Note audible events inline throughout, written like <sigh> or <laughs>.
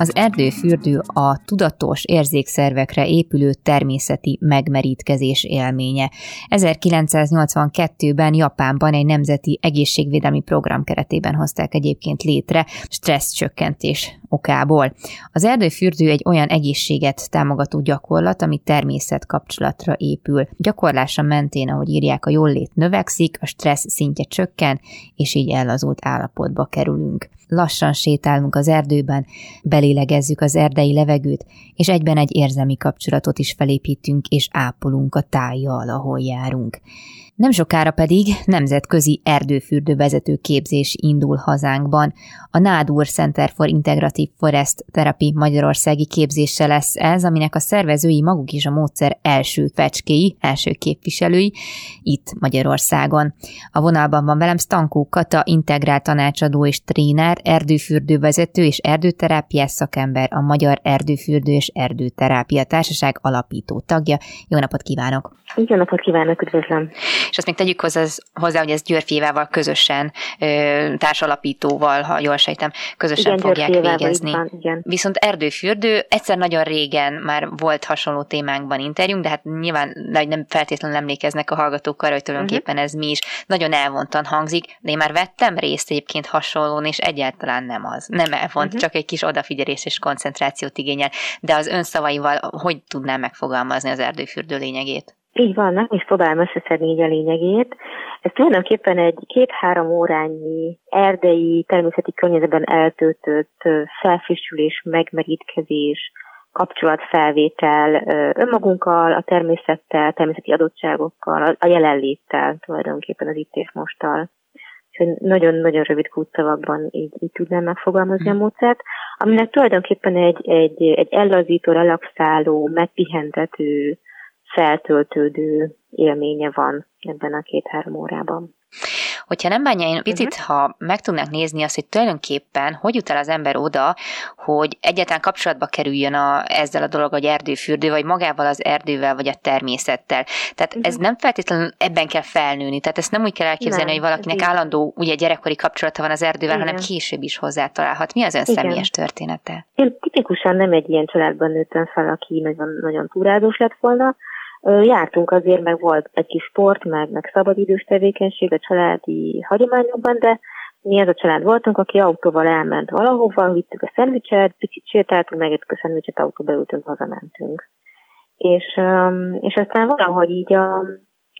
Az erdőfürdő a tudatos érzékszervekre épülő természeti megmerítkezés élménye. 1982-ben Japánban egy nemzeti egészségvédelmi program keretében hozták egyébként létre stressz csökkentés okából. Az erdőfürdő egy olyan egészséget támogató gyakorlat, ami természet kapcsolatra épül. Gyakorlása mentén, ahogy írják, a jólét növekszik, a stressz szintje csökken, és így ellazult állapotba kerülünk lassan sétálunk az erdőben, belélegezzük az erdei levegőt, és egyben egy érzelmi kapcsolatot is felépítünk és ápolunk a tájjal, ahol járunk. Nem sokára pedig nemzetközi erdőfürdővezető képzés indul hazánkban. A Nádur Center for Integrative Forest Therapy Magyarországi képzése lesz ez, aminek a szervezői maguk is a módszer első fecskéi, első képviselői itt Magyarországon. A vonalban van velem Stankó Kata, integrált tanácsadó és tréner, erdőfürdővezető és erdőterápiás szakember, a Magyar Erdőfürdő és Erdőterápia Társaság alapító tagja. Jó napot kívánok! Jó napot kívánok, üdvözlöm! És azt még tegyük hozzá, hozzá hogy ez Györfévával közösen, társalapítóval, ha jól sejtem, közösen igen, fogják végezni. Van, igen. Viszont erdőfürdő, egyszer nagyon régen már volt hasonló témánkban interjúnk, de hát nyilván nem feltétlenül emlékeznek a hallgatók arra, hogy tulajdonképpen uh-huh. ez mi is. Nagyon elvontan hangzik, de én már vettem részt egyébként hasonlón, és egyáltalán nem az. Nem elvont, uh-huh. csak egy kis odafigyelés és koncentrációt igényel. De az önszavaival hogy tudnám megfogalmazni az erdőfürdő lényegét? Így van, nem is próbálom összeszedni így a lényegét. Ez tulajdonképpen egy két-három órányi erdei, természeti környezetben eltöltött felfrissülés, megmerítkezés, kapcsolatfelvétel önmagunkkal, a természettel, természeti adottságokkal, a jelenléttel tulajdonképpen az itt és mosttal. Úgyhogy nagyon-nagyon rövid kútszavakban így, így tudnám megfogalmazni a hmm. módszert, aminek tulajdonképpen egy, egy, egy ellazító, relaxáló, megpihentető, feltöltődő élménye van ebben a két-három órában. Hogyha nem bánja, én picit, uh-huh. ha meg tudnánk nézni azt, hogy tulajdonképpen hogy jut el az ember oda, hogy egyáltalán kapcsolatba kerüljön a, ezzel a dolog, hogy erdőfürdő, vagy magával az erdővel, vagy a természettel. Tehát uh-huh. ez nem feltétlenül ebben kell felnőni. Tehát ezt nem úgy kell elképzelni, nem, hogy valakinek állandó, ugye gyerekkori kapcsolata van az erdővel, Igen. hanem később is hozzátalálhat. Mi az ön Igen. személyes története? Én tipikusan nem egy ilyen családban nőttem fel, aki nagyon, nagyon túrázós lett volna, Jártunk azért, meg volt egy kis sport, meg, meg szabadidős tevékenység a családi hagyományokban, de mi az a család voltunk, aki autóval elment valahova, vittük a szendvicset, picit sétáltunk, megettük a szendvicset, autóba ültünk, hazamentünk. És, és aztán valahogy így a,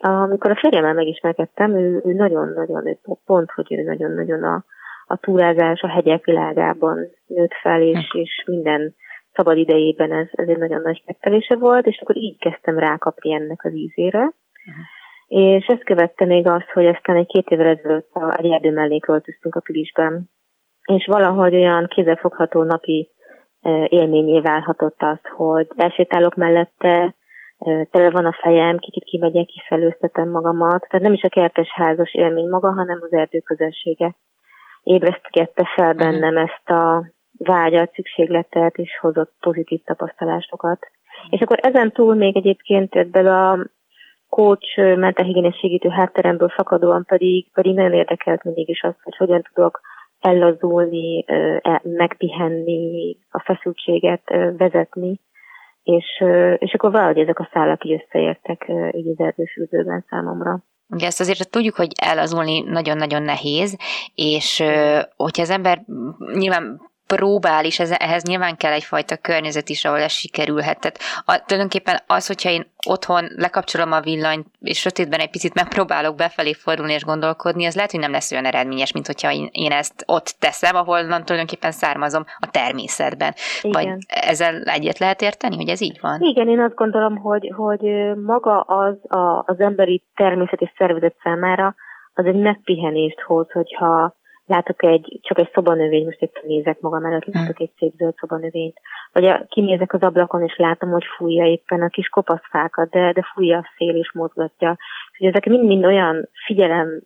amikor a férjemmel megismerkedtem, ő, ő nagyon-nagyon, pont, hogy ő nagyon-nagyon a, a túrázás, a hegyek világában nőtt fel, és, hm. és minden szabad idejében ez, ez egy nagyon nagy megtelése volt, és akkor így kezdtem rákapni ennek az ízére. Uh-huh. És ezt követte még azt, hogy aztán egy két évvel ezelőtt egy erdő mellé költöztünk a Pilisben, és valahogy olyan kézzelfogható napi e, élményé válhatott az, hogy elsétálok mellette, e, tele van a fejem, kicsit kimegyek, kifelőztetem magamat. Tehát nem is a kertes házas élmény maga, hanem az erdő közelsége ébresztgette fel bennem ezt a vágyat, szükségletet, és hozott pozitív tapasztalásokat. És akkor ezen túl még egyébként ebből a coach mentálhigiénés segítő hátteremből fakadóan pedig, pedig nagyon érdekelt mindig is az, hogy hogyan tudok ellazulni, e, megpihenni, a feszültséget vezetni, és, és akkor valahogy ezek a szálak így összeértek így az erdőfürdőben számomra. Ugye ezt azért tudjuk, hogy elazulni nagyon-nagyon nehéz, és hogyha az ember nyilván próbál, és ez, ehhez nyilván kell egyfajta környezet is, ahol ez sikerülhet. Tehát a, tulajdonképpen az, hogyha én otthon lekapcsolom a villanyt, és sötétben egy picit megpróbálok befelé fordulni és gondolkodni, az lehet, hogy nem lesz olyan eredményes, mint hogyha én, én ezt ott teszem, ahol tulajdonképpen származom a természetben. Igen. Vagy ezzel egyet lehet érteni, hogy ez így van? Igen, én azt gondolom, hogy, hogy maga az a, az emberi természet és szervezet számára az egy megpihenést hoz, hogyha látok egy, csak egy szobanövény, most itt nézek magam előtt, hm. látok egy szép zöld szobanövényt, vagy a, kinézek az ablakon, és látom, hogy fújja éppen a kis kopaszfákat, de, de fújja a szél, és mozgatja. Hogy ezek mind-mind olyan figyelem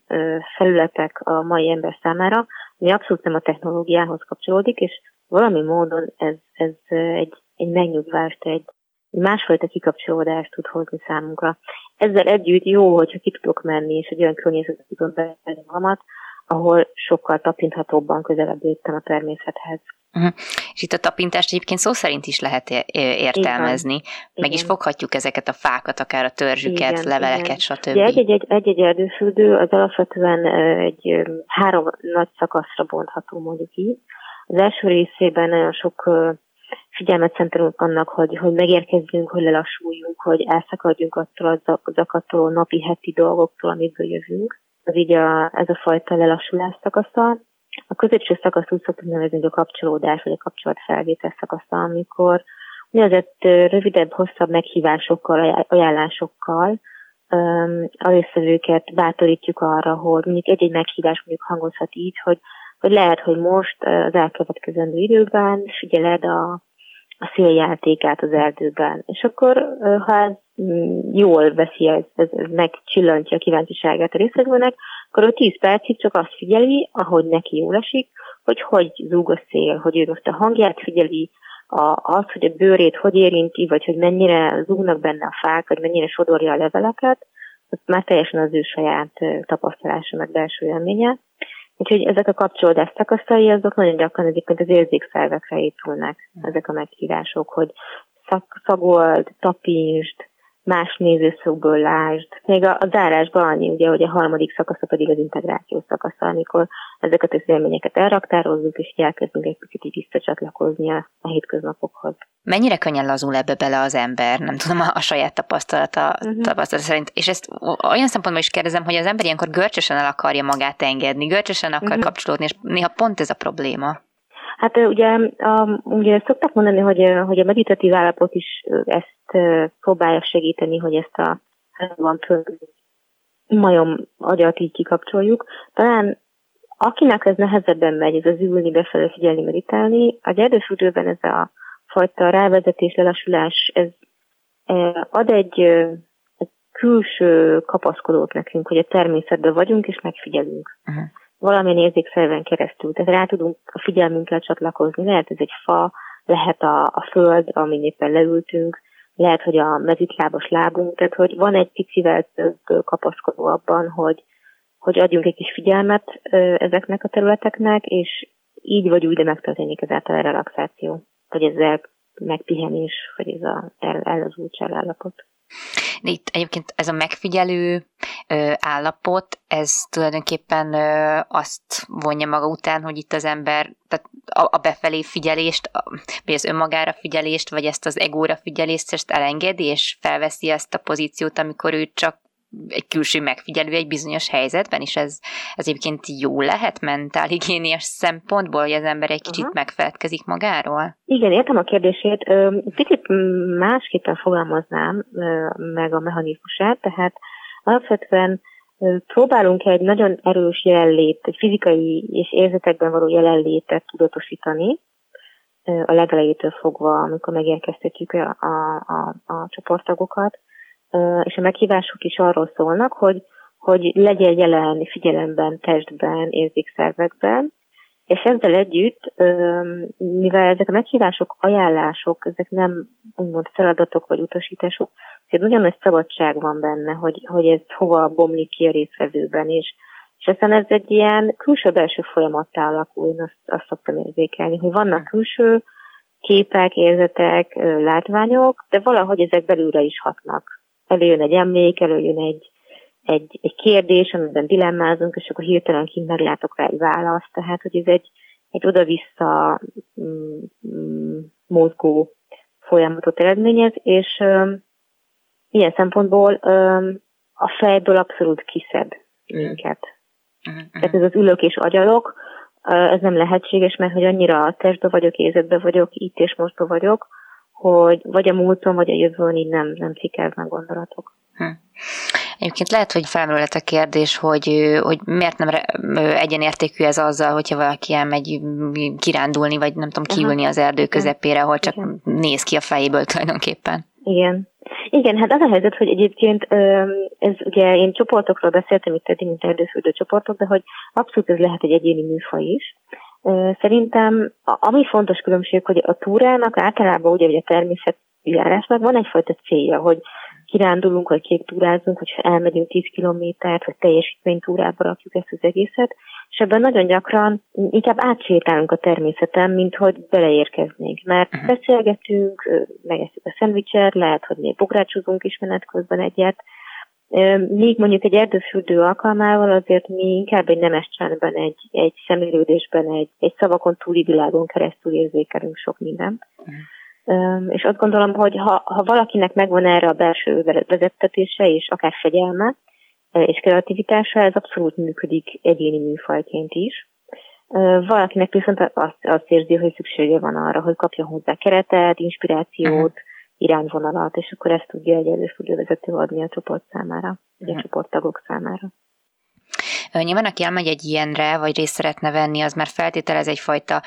felületek a mai ember számára, ami abszolút nem a technológiához kapcsolódik, és valami módon ez, ez egy, egy megnyugvást, egy másfajta kikapcsolódást tud hozni számunkra. Ezzel együtt jó, hogyha ki tudok menni, és egy olyan környezetet tudom bevenni magamat, ahol sokkal tapinthatóbban közelebb léptem a természethez. Uh-huh. És itt a tapintást egyébként szó szerint is lehet értelmezni. Igen. Meg igen. is foghatjuk ezeket a fákat, akár a törzsüket, igen, leveleket, igen. stb. Egy-egy, egy-egy erdőfürdő az alapvetően egy három nagy szakaszra bontható, mondjuk így. Az első részében nagyon sok figyelmet szentelünk annak, hogy, hogy megérkezzünk, hogy lelassuljunk, hogy elszakadjunk attól az zakattól napi heti dolgoktól, amiből jövünk. Az így a, ez a fajta lelassulás szakasza. A középső szakasz úgy szoktuk nevezni, hogy a kapcsolódás, vagy a kapcsolatfelvétel szakasza, amikor úgynevezett rövidebb, hosszabb meghívásokkal, ajánlásokkal a résztvevőket bátorítjuk arra, hogy mondjuk egy-egy meghívás mondjuk hangozhat így, hogy, hogy lehet, hogy most az elkövetkezendő időben figyeled a, a széljátékát az erdőben. És akkor, ha ez mm, jól veszi, ez, ez, ez megcsillantja a kíváncsiságát a résztvevőnek, akkor ő 10 percig csak azt figyeli, ahogy neki jól esik, hogy hogy zúg a szél, hogy ő most a hangját figyeli, a, az, hogy a bőrét hogy érinti, vagy hogy mennyire zúgnak benne a fák, vagy mennyire sodorja a leveleket, az már teljesen az ő saját tapasztalása, meg belső élménye. Úgyhogy ezek a kapcsolódás szakaszai, azok nagyon gyakran egyébként az érzékszervekre épülnek, ezek a meghívások, hogy szak, szagold, tapítsd, más nézőszögből lásd. Még a, a zárásban annyi, ugye, hogy a harmadik szakasza pedig az integráció szakasza, amikor ezeket az élményeket elraktározzuk, és elkezdünk egy picit így visszacsatlakozni a, a hétköznapokhoz. Mennyire könnyen lazul ebbe bele az ember, nem tudom, a, a saját tapasztalata, uh-huh. tapasztalata szerint. És ezt olyan szempontból is kérdezem, hogy az ember ilyenkor görcsösen el akarja magát engedni, görcsösen akar uh-huh. kapcsolódni, és néha pont ez a probléma. Hát ugye, a, ugye szokták mondani, hogy, hogy a meditatív állapot is ezt próbálja segíteni, hogy ezt a van majom agyat így kikapcsoljuk. Talán akinek ez nehezebben megy, ez az ülni, befelé figyelni, meditálni, a erdősüdőben ez a fajta rávezetés, lelassulás, ez ad egy, egy külső kapaszkodót nekünk, hogy a természetben vagyunk és megfigyelünk. Uh-huh valamilyen érzékszerven keresztül. Tehát rá tudunk a figyelmünkkel csatlakozni. Lehet ez egy fa, lehet a, a föld, amin éppen leültünk, lehet, hogy a mezitlábas lábunk, tehát hogy van egy picivel több kapaszkodó abban, hogy, hogy adjunk egy kis figyelmet ezeknek a területeknek, és így vagy úgy, de megtörténik ezáltal a relaxáció, vagy ezzel megpihenés, vagy ez a el, ellazultság állapot. Itt egyébként ez a megfigyelő állapot, ez tulajdonképpen azt vonja maga után, hogy itt az ember tehát a, a befelé figyelést, a, vagy az önmagára figyelést, vagy ezt az egóra figyelést, ezt elengedi, és felveszi ezt a pozíciót, amikor ő csak egy külső megfigyelő egy bizonyos helyzetben, és ez, ez egyébként jó lehet mentálhigiéniás szempontból, hogy az ember egy kicsit uh-huh. megfeledkezik magáról? Igen, értem a kérdését. Picit másképpen fogalmaznám meg a mechanizmusát, tehát alapvetően próbálunk egy nagyon erős jelenlét, egy fizikai és érzetekben való jelenlétet tudatosítani, a legelejétől fogva, amikor megérkeztetjük a, a, a, a csoporttagokat, és a meghívások is arról szólnak, hogy, hogy legyen jelen figyelemben, testben, érzékszervekben, és ezzel együtt, mivel ezek a meghívások, ajánlások, ezek nem úgymond feladatok vagy utasítások, ezért nagy szabadság van benne, hogy, hogy ez hova bomlik ki a részvevőben, és, és aztán ez egy ilyen külső-belső folyamattá alakul, én azt, azt szoktam érzékelni, hogy vannak külső képek, érzetek, látványok, de valahogy ezek belülre is hatnak előjön egy emlék, előjön egy, egy, egy kérdés, amiben dilemmázunk, és akkor hirtelen kint meglátok rá egy választ, tehát hogy ez egy, egy oda-vissza mm, mm, mozgó folyamatot eredményez, és um, ilyen szempontból um, a fejből abszolút kiszed minket. Mm-hmm. Tehát ez az ülök és agyalok, ez nem lehetséges, mert hogy annyira a testbe vagyok, érzetbe vagyok, itt és mostba vagyok, hogy vagy a múlton, vagy a jövőn így nem, nem cikelnek gondolatok. Hm. Egyébként lehet, hogy felmerülhet a kérdés, hogy, hogy miért nem egyenértékű ez azzal, hogyha valaki elmegy kirándulni, vagy nem tudom, kiülni az erdő közepére, ahol csak Igen. néz ki a fejéből tulajdonképpen. Igen. Igen, hát az a helyzet, hogy egyébként ez ugye én csoportokról beszéltem itt eddig, mint erdőfürdő csoportok, de hogy abszolút ez lehet egy egyéni műfaj is. Szerintem ami fontos különbség, hogy a túrának általában ugye, ugye a természetjárásnak van egyfajta célja, hogy kirándulunk, vagy kék túrázunk, hogy elmegyünk 10 kilométert, vagy teljesítmény túrába rakjuk ezt az egészet, és és ebben nagyon gyakran inkább átsétálunk a természeten, mint hogy beleérkeznénk, mert uh-huh. beszélgetünk, megesszük a szendvicset, lehet, hogy még bográcsozunk is menet közben egyet, Míg mondjuk egy erdőfürdő alkalmával azért mi inkább egy nemes csendben, egy, egy szemlélődésben, egy, egy szavakon túli világon keresztül érzékelünk sok mindent. Uh-huh. És azt gondolom, hogy ha, ha valakinek megvan erre a belső vezettetése és akár fegyelme és kreativitása, ez abszolút működik egyéni műfajként is. Valakinek viszont azt, azt érzi, hogy szüksége van arra, hogy kapja hozzá keretet, inspirációt, uh-huh irányvonalat, és akkor ezt tudja egy előfordulóvezető adni a csoport számára, vagy a csoporttagok számára. Nyilván, aki elmegy egy ilyenre, vagy részt szeretne venni, az már feltételez egyfajta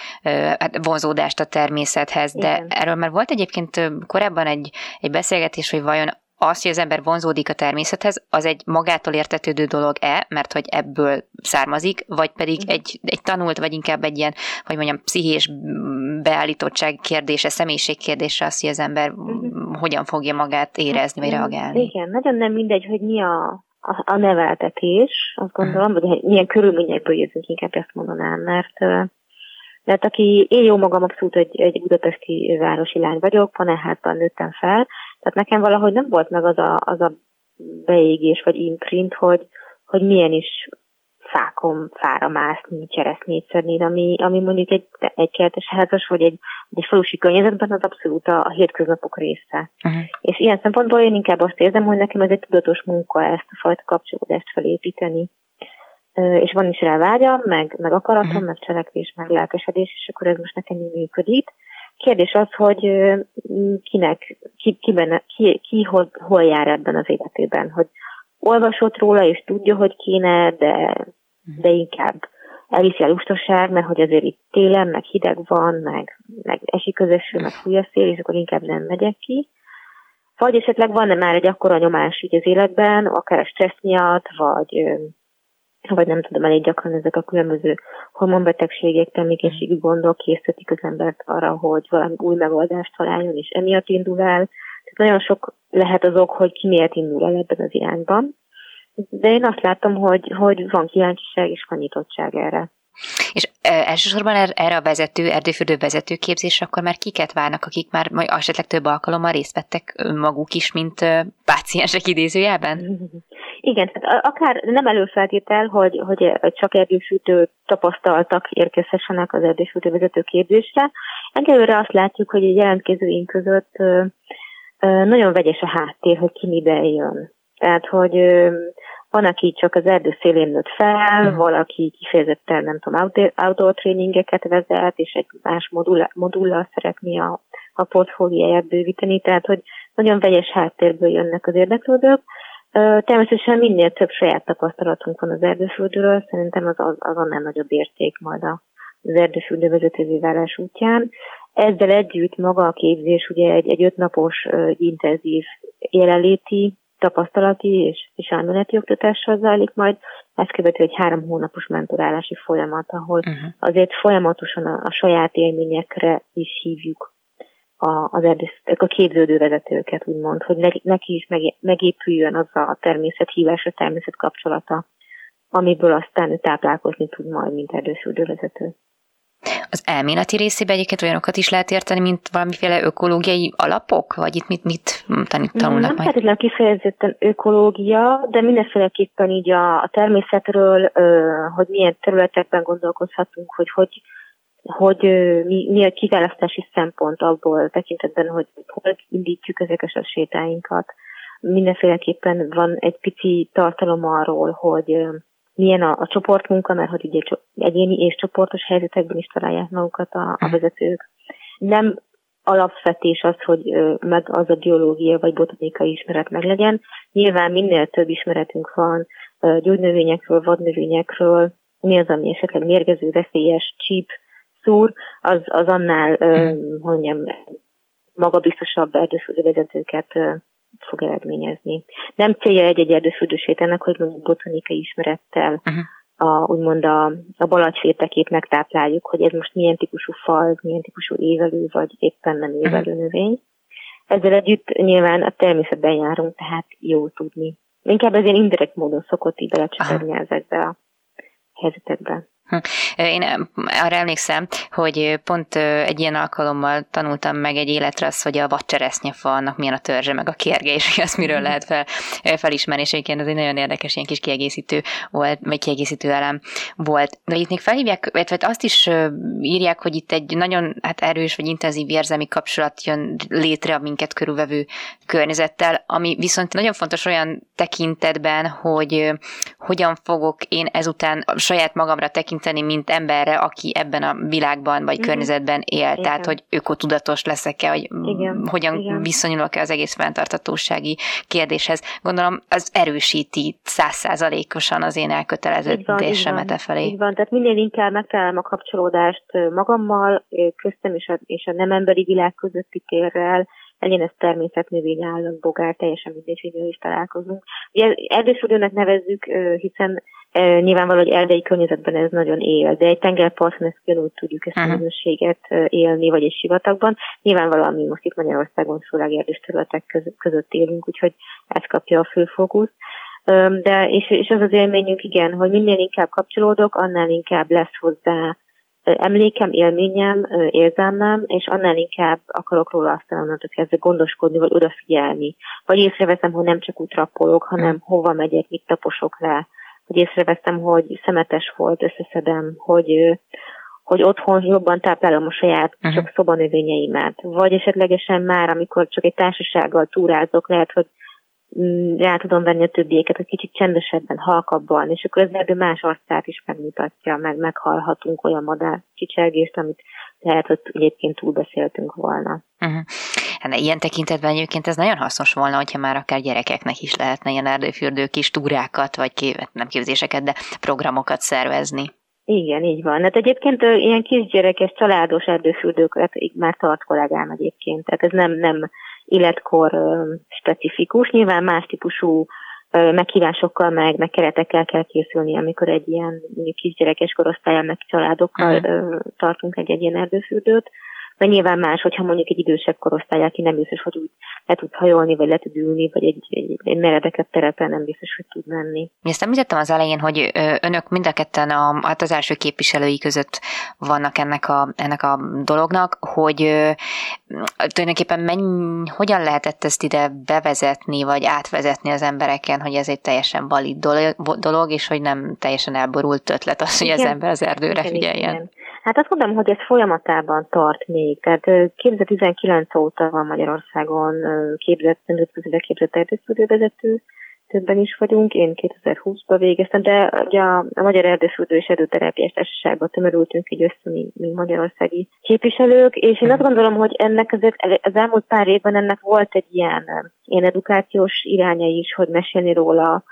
hát vonzódást a természethez, de Igen. erről már volt egyébként korábban egy, egy beszélgetés, hogy vajon az, hogy az ember vonzódik a természethez, az egy magától értetődő dolog-e, mert hogy ebből származik, vagy pedig egy, egy tanult, vagy inkább egy ilyen, hogy mondjam, pszichés beállítottság kérdése, személyiség kérdése az, hogy az ember mm. hogyan fogja magát érezni, vagy reagálni. Igen, nagyon nem mindegy, hogy mi a, a, a neveltetés, azt gondolom, vagy milyen körülményekből jövünk, inkább ezt mondanám, mert mert aki, én jó magam abszolút egy, egy budapesti városi lány vagyok, panelházban nőttem fel, tehát nekem valahogy nem volt meg az a, az a beégés vagy imprint, hogy, hogy milyen is fákon fára mászni, cseresznyét szedni, ami, ami mondjuk egy, egy kertes házas vagy egy, egy falusi környezetben az abszolút a, a hétköznapok része. Uh-huh. És ilyen szempontból én inkább azt érzem, hogy nekem ez egy tudatos munka ezt a fajta kapcsolódást felépíteni és van is rá vágyam, meg, meg akaratom, uh-huh. meg cselekvés, meg lelkesedés, és akkor ez most nekem így működik. Kérdés az, hogy kinek, ki, ki, benne, ki, ki hol, hol jár ebben az életében, hogy olvasott róla, és tudja, hogy kéne, de, uh-huh. de inkább elviszi a lustaság, mert hogy azért itt télen, meg hideg van, meg, meg esik az eső, meg fúj a szél, és akkor inkább nem megyek ki. Vagy esetleg van-e már egy akkora nyomás így az életben, akár a stressz miatt, vagy vagy nem tudom, elég gyakran ezek a különböző hormonbetegségek, termékenységi gondok készítik az embert arra, hogy valami új megoldást találjon, és emiatt indul el. Tehát nagyon sok lehet az ok, hogy ki miért indul el ebben az irányban. De én azt látom, hogy, hogy van kíváncsiság és van nyitottság erre. És e, elsősorban er, erre a vezető, erdőfürdő vezetőképzésre akkor már kiket várnak, akik már majd esetleg több alkalommal részt vettek maguk is, mint páciensek idézőjelben? <laughs> Igen, tehát akár nem előfeltétel, hogy, hogy csak erdősütő tapasztaltak érkezhessenek az erdősütő vezető képzésre. Egyelőre azt látjuk, hogy a jelentkezőink között nagyon vegyes a háttér, hogy ki mibe jön. Tehát, hogy van, aki csak az erdő szélén nőtt fel, mm. valaki kifejezetten, nem tudom, outdoor, tréningeket vezet, és egy más modullal, modullal szeretné a, a portfóliáját bővíteni, tehát, hogy nagyon vegyes háttérből jönnek az érdeklődők. Természetesen minél több saját tapasztalatunk van az erdőfürdőről, szerintem az, az, az annál nagyobb érték majd az erdőfürdő vezetővé válás útján. Ezzel együtt maga a képzés ugye egy, egy ötnapos, egy intenzív jelenléti, tapasztalati és, és elméleti oktatással zajlik majd, ezt követő egy három hónapos mentorálási folyamat, ahol uh-huh. azért folyamatosan a, a saját élményekre is hívjuk a, az erdész, a képződő vezetőket, úgymond, hogy neki is megépüljön az a természet hívása, természet kapcsolata, amiből aztán ő táplálkozni tud majd, mint erdőszűrő vezető. Az elméleti részében egyébként olyanokat is lehet érteni, mint valamiféle ökológiai alapok? Vagy itt mit, mit tanulnak Nem majd? feltétlenül kifejezetten ökológia, de mindenféleképpen így a, a természetről, hogy milyen területekben gondolkozhatunk, hogy hogy hogy mi, mi a kiválasztási szempont abból tekintetben, hogy hol indítjuk ezeket a sétáinkat. Mindenféleképpen van egy pici tartalom arról, hogy milyen a, a csoportmunka, mert hogy ugye egyéni és csoportos helyzetekben is találják magukat a, a vezetők. Nem alapvetés az, hogy meg az a biológia vagy botanikai ismeret meg legyen. Nyilván minél több ismeretünk van gyógynövényekről, vadnövényekről, mi az, ami esetleg mérgező, veszélyes, csíp, szúr, az, az annál, hmm. hogy mondjam, magabiztosabb erdőszűrővezetőket fog eredményezni. Nem célja egy-egy erdőfürdősét ennek, hogy mondjuk botanikai ismerettel uh-huh. a, úgymond a, a balacsfétekét megtápláljuk, hogy ez most milyen típusú fal, milyen típusú évelő, vagy éppen nem mhm. évelő uh-huh. növény. Ezzel együtt nyilván a természetben járunk, tehát jó tudni. Inkább ez ilyen indirekt módon szokott így belecsapni ezekbe a helyzetekbe. Hm. Én arra emlékszem, hogy pont egy ilyen alkalommal tanultam meg egy életre azt, hogy a vadcseresznyefa annak milyen a törzse, meg a kérge, és hogy azt miről lehet fel, felismerni, és egyébként ez egy nagyon érdekes ilyen kis kiegészítő volt, vagy kiegészítő elem volt. De itt még felhívják, vagy azt is írják, hogy itt egy nagyon hát erős vagy intenzív érzelmi kapcsolat jön létre a minket körülvevő környezettel, ami viszont nagyon fontos olyan tekintetben, hogy hogyan fogok én ezután saját magamra tekinteni, mint emberre, aki ebben a világban vagy mm-hmm. környezetben él. Igen. Tehát, hogy ökotudatos leszek-e, hogy igen. hogyan Igen. viszonyulok-e az egész fenntartatósági kérdéshez. Gondolom, az erősíti százszázalékosan az én elköteleződésemet e felé. Így van, tehát minél inkább megtalálom a kapcsolódást magammal, köztem és a, és a nem emberi világ közötti térrel, legyen ez természet, növény, állat, bogár, teljesen mindegy, hogy is találkozunk. Ugye erdősülőnek nevezzük, hiszen nyilvánvaló, hogy erdei környezetben ez nagyon él, de egy tengerparton ezt ugyanúgy tudjuk ezt a minőséget élni, vagy egy sivatagban. Nyilvánvalóan mi most itt Magyarországon főleg erdős területek között élünk, úgyhogy ez kapja a fő fókusz. De, és, és az az élményünk, igen, hogy minél inkább kapcsolódok, annál inkább lesz hozzá emlékem, élményem, érzelmem, és annál inkább akarok róla aztán onnantól kezdve gondoskodni, vagy odafigyelni. Vagy észreveszem, hogy nem csak útrapolok, hanem hmm. hova megyek, mit taposok le. Hogy észreveszem, hogy szemetes volt, összeszedem, hogy, hogy otthon jobban táplálom a saját uh-huh. csak szobanövényeimet. Vagy esetlegesen már, amikor csak egy társasággal túrázok, lehet, hogy Mm, rá tudom venni a többieket, hogy kicsit csendesebben, halkabban, és akkor erdő más arcát is megmutatja, meg meghallhatunk olyan madár csicsergést, amit lehet, hogy egyébként túlbeszéltünk volna. Uh-huh. Hát ilyen tekintetben egyébként ez nagyon hasznos volna, hogyha már akár gyerekeknek is lehetne ilyen erdőfürdő kis túrákat, vagy kép, nem képzéseket, de programokat szervezni. Igen, így van. Hát egyébként ilyen kisgyerekes, családos erdőfürdőket már tart kollégám egyébként. Tehát ez nem, nem életkor specifikus. Nyilván más típusú meghívásokkal, meg, meg keretekkel kell készülni, amikor egy ilyen kisgyerekes korosztályán, meg családokkal uh-huh. tartunk egy-egy ilyen erdőfürdőt. De nyilván más, hogyha mondjuk egy idősebb korosztály, aki nem biztos, hogy úgy le tud hajolni, vagy le tud ülni, vagy egy, egy, egy meredeket terepen nem biztos, hogy tud menni. Ezt említettem az elején, hogy önök mind a ketten a, hát az első képviselői között vannak ennek a, ennek a dolognak, hogy tulajdonképpen menny, hogyan lehetett ezt ide bevezetni, vagy átvezetni az embereken, hogy ez egy teljesen valid dolog, és hogy nem teljesen elborult ötlet az, hogy igen. az ember az erdőre igen, figyeljen. Igen. Hát azt mondom, hogy ez folyamatában tart még. Tehát 2019 óta van Magyarországon képzett, nemzetközileg képzett erdőszűrővezető, többen is vagyunk. Én 2020-ban végeztem, de ugye a, a Magyar Erdőszűrő és Erdőterápiás Társaságban tömörültünk így össze, mi, mi magyarországi képviselők, és én azt gondolom, hogy ennek azért az elmúlt pár évben ennek volt egy ilyen, ilyen edukációs iránya is, hogy mesélni róla,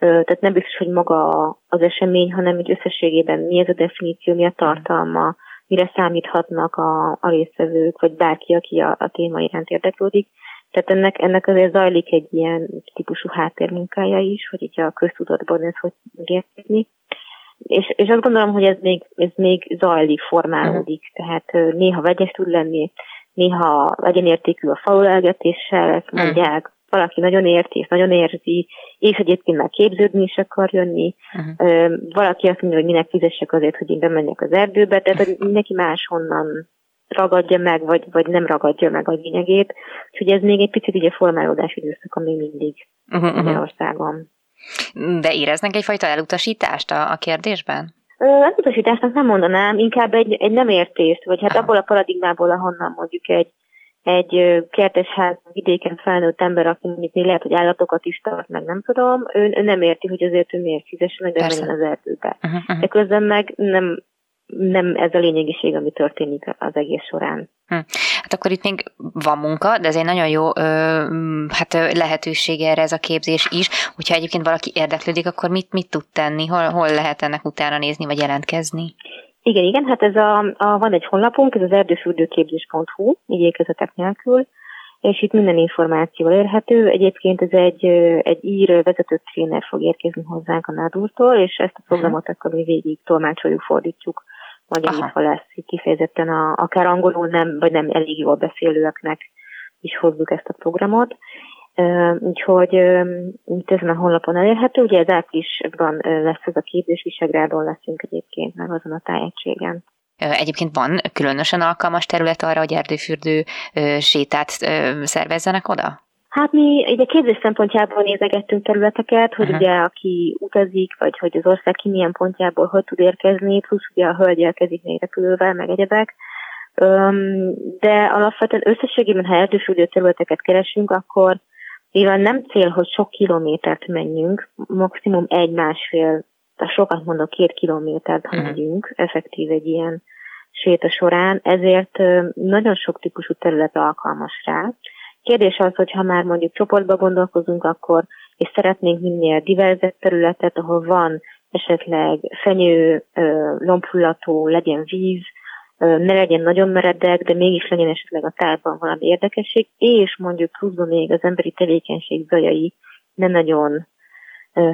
tehát nem biztos, hogy maga az esemény, hanem egy összességében mi ez a definíció, mi a tartalma, mire számíthatnak a, a résztvevők, vagy bárki, aki a, a téma iránt érdeklődik. Tehát ennek, ennek azért zajlik egy ilyen típusú háttérmunkája is, hogy így a köztudatban ez hogy megérteni. És, és azt gondolom, hogy ez még, ez még zajlik, formálódik, tehát néha vegyes tud lenni, néha egyenértékű a falulelgetéssel, ezt mondják, valaki nagyon érti és nagyon érzi, és egyébként már képződni is akar jönni. Uh-huh. Valaki azt mondja, hogy minek fizessek azért, hogy én bemenjek az erdőbe, tehát hogy mindenki máshonnan ragadja meg, vagy, vagy nem ragadja meg a lényegét. Úgyhogy ez még egy picit ugye formálódás időszak, ami mindig uh-huh. Magyarországon. De éreznek egyfajta elutasítást a, a kérdésben? Elutasításnak nem mondanám, inkább egy, egy nem értést, vagy hát abból a paradigmából, ahonnan mondjuk egy egy kertesház vidéken felnőtt ember, aki mondjuk még lehet, hogy állatokat is tart, meg nem tudom, ő, ő nem érti, hogy azért ő miért fizessen meg, menjen az erdőbe. Uh-huh, uh-huh. De közben meg nem, nem ez a lényegiség, ami történik az egész során. Hm. Hát akkor itt még van munka, de ez egy nagyon jó ö, hát lehetőség erre ez a képzés is. Hogyha egyébként valaki érdeklődik, akkor mit, mit tud tenni? Hol, hol lehet ennek utána nézni, vagy jelentkezni? Igen, igen, hát ez a, a, van egy honlapunk, ez az erdőfürdőképzés.hu, így ékezetek nélkül, és itt minden információ elérhető. Egyébként ez egy, egy ír vezető tréner fog érkezni hozzánk a Nádúrtól, és ezt a programot uh-huh. akkor mi végig tolmácsoljuk, fordítjuk, magyarítva lesz kifejezetten a, akár angolul nem, vagy nem elég jól beszélőeknek is hozzuk ezt a programot. Úgyhogy itt ezen a honlapon elérhető, ugye ez áprilisban lesz ez a képzés, Visegrádon leszünk egyébként meg azon a tájegységen. Egyébként van különösen alkalmas terület arra, hogy erdőfürdő sétát szervezzenek oda? Hát mi ugye képzés szempontjából nézegettünk területeket, hogy uh-huh. ugye aki utazik, vagy hogy az ország ki milyen pontjából hogy tud érkezni, plusz ugye a hölgy érkezik még repülővel, meg egyebek. De alapvetően összességében, ha erdősülő területeket keresünk, akkor mivel nem cél, hogy sok kilométert menjünk, maximum egy-másfél, sokat mondok, két kilométert ha uh-huh. megyünk, effektív egy ilyen séta során, ezért nagyon sok típusú terület alkalmas rá. Kérdés az, hogy ha már mondjuk csoportba gondolkozunk, akkor és szeretnénk minél diverzebb területet, ahol van esetleg fenyő, lombhullató, legyen víz, ne legyen nagyon meredek, de mégis legyen esetleg a tárban valami érdekesség, és mondjuk pluszban még az emberi tevékenység zajai ne nagyon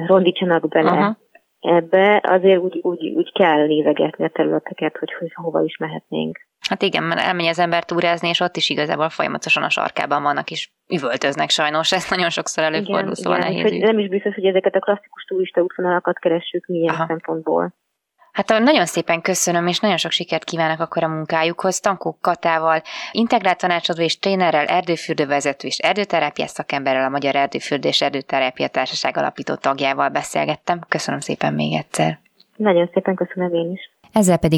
rondítsanak bele Aha. ebbe, azért úgy, úgy, úgy kell nézegetni a területeket, hogy, hogy hova is mehetnénk. Hát igen, mert elmegy az ember túrázni, és ott is igazából folyamatosan a sarkában vannak, és üvöltöznek sajnos, ez nagyon sokszor előfordul, igen, szóval igen, nehéz. Nem is biztos, hogy ezeket a klasszikus turista útvonalakat keressük milyen Aha. szempontból. Hát nagyon szépen köszönöm, és nagyon sok sikert kívánok akkor a munkájukhoz. Tankó Katával, integrált tanácsadó és trénerrel, erdőfürdővezető és erdőterápiás szakemberrel, a Magyar Erdőfürdő és Erdőterápia Társaság alapító tagjával beszélgettem. Köszönöm szépen még egyszer. Nagyon szépen köszönöm én is. Ezzel pedig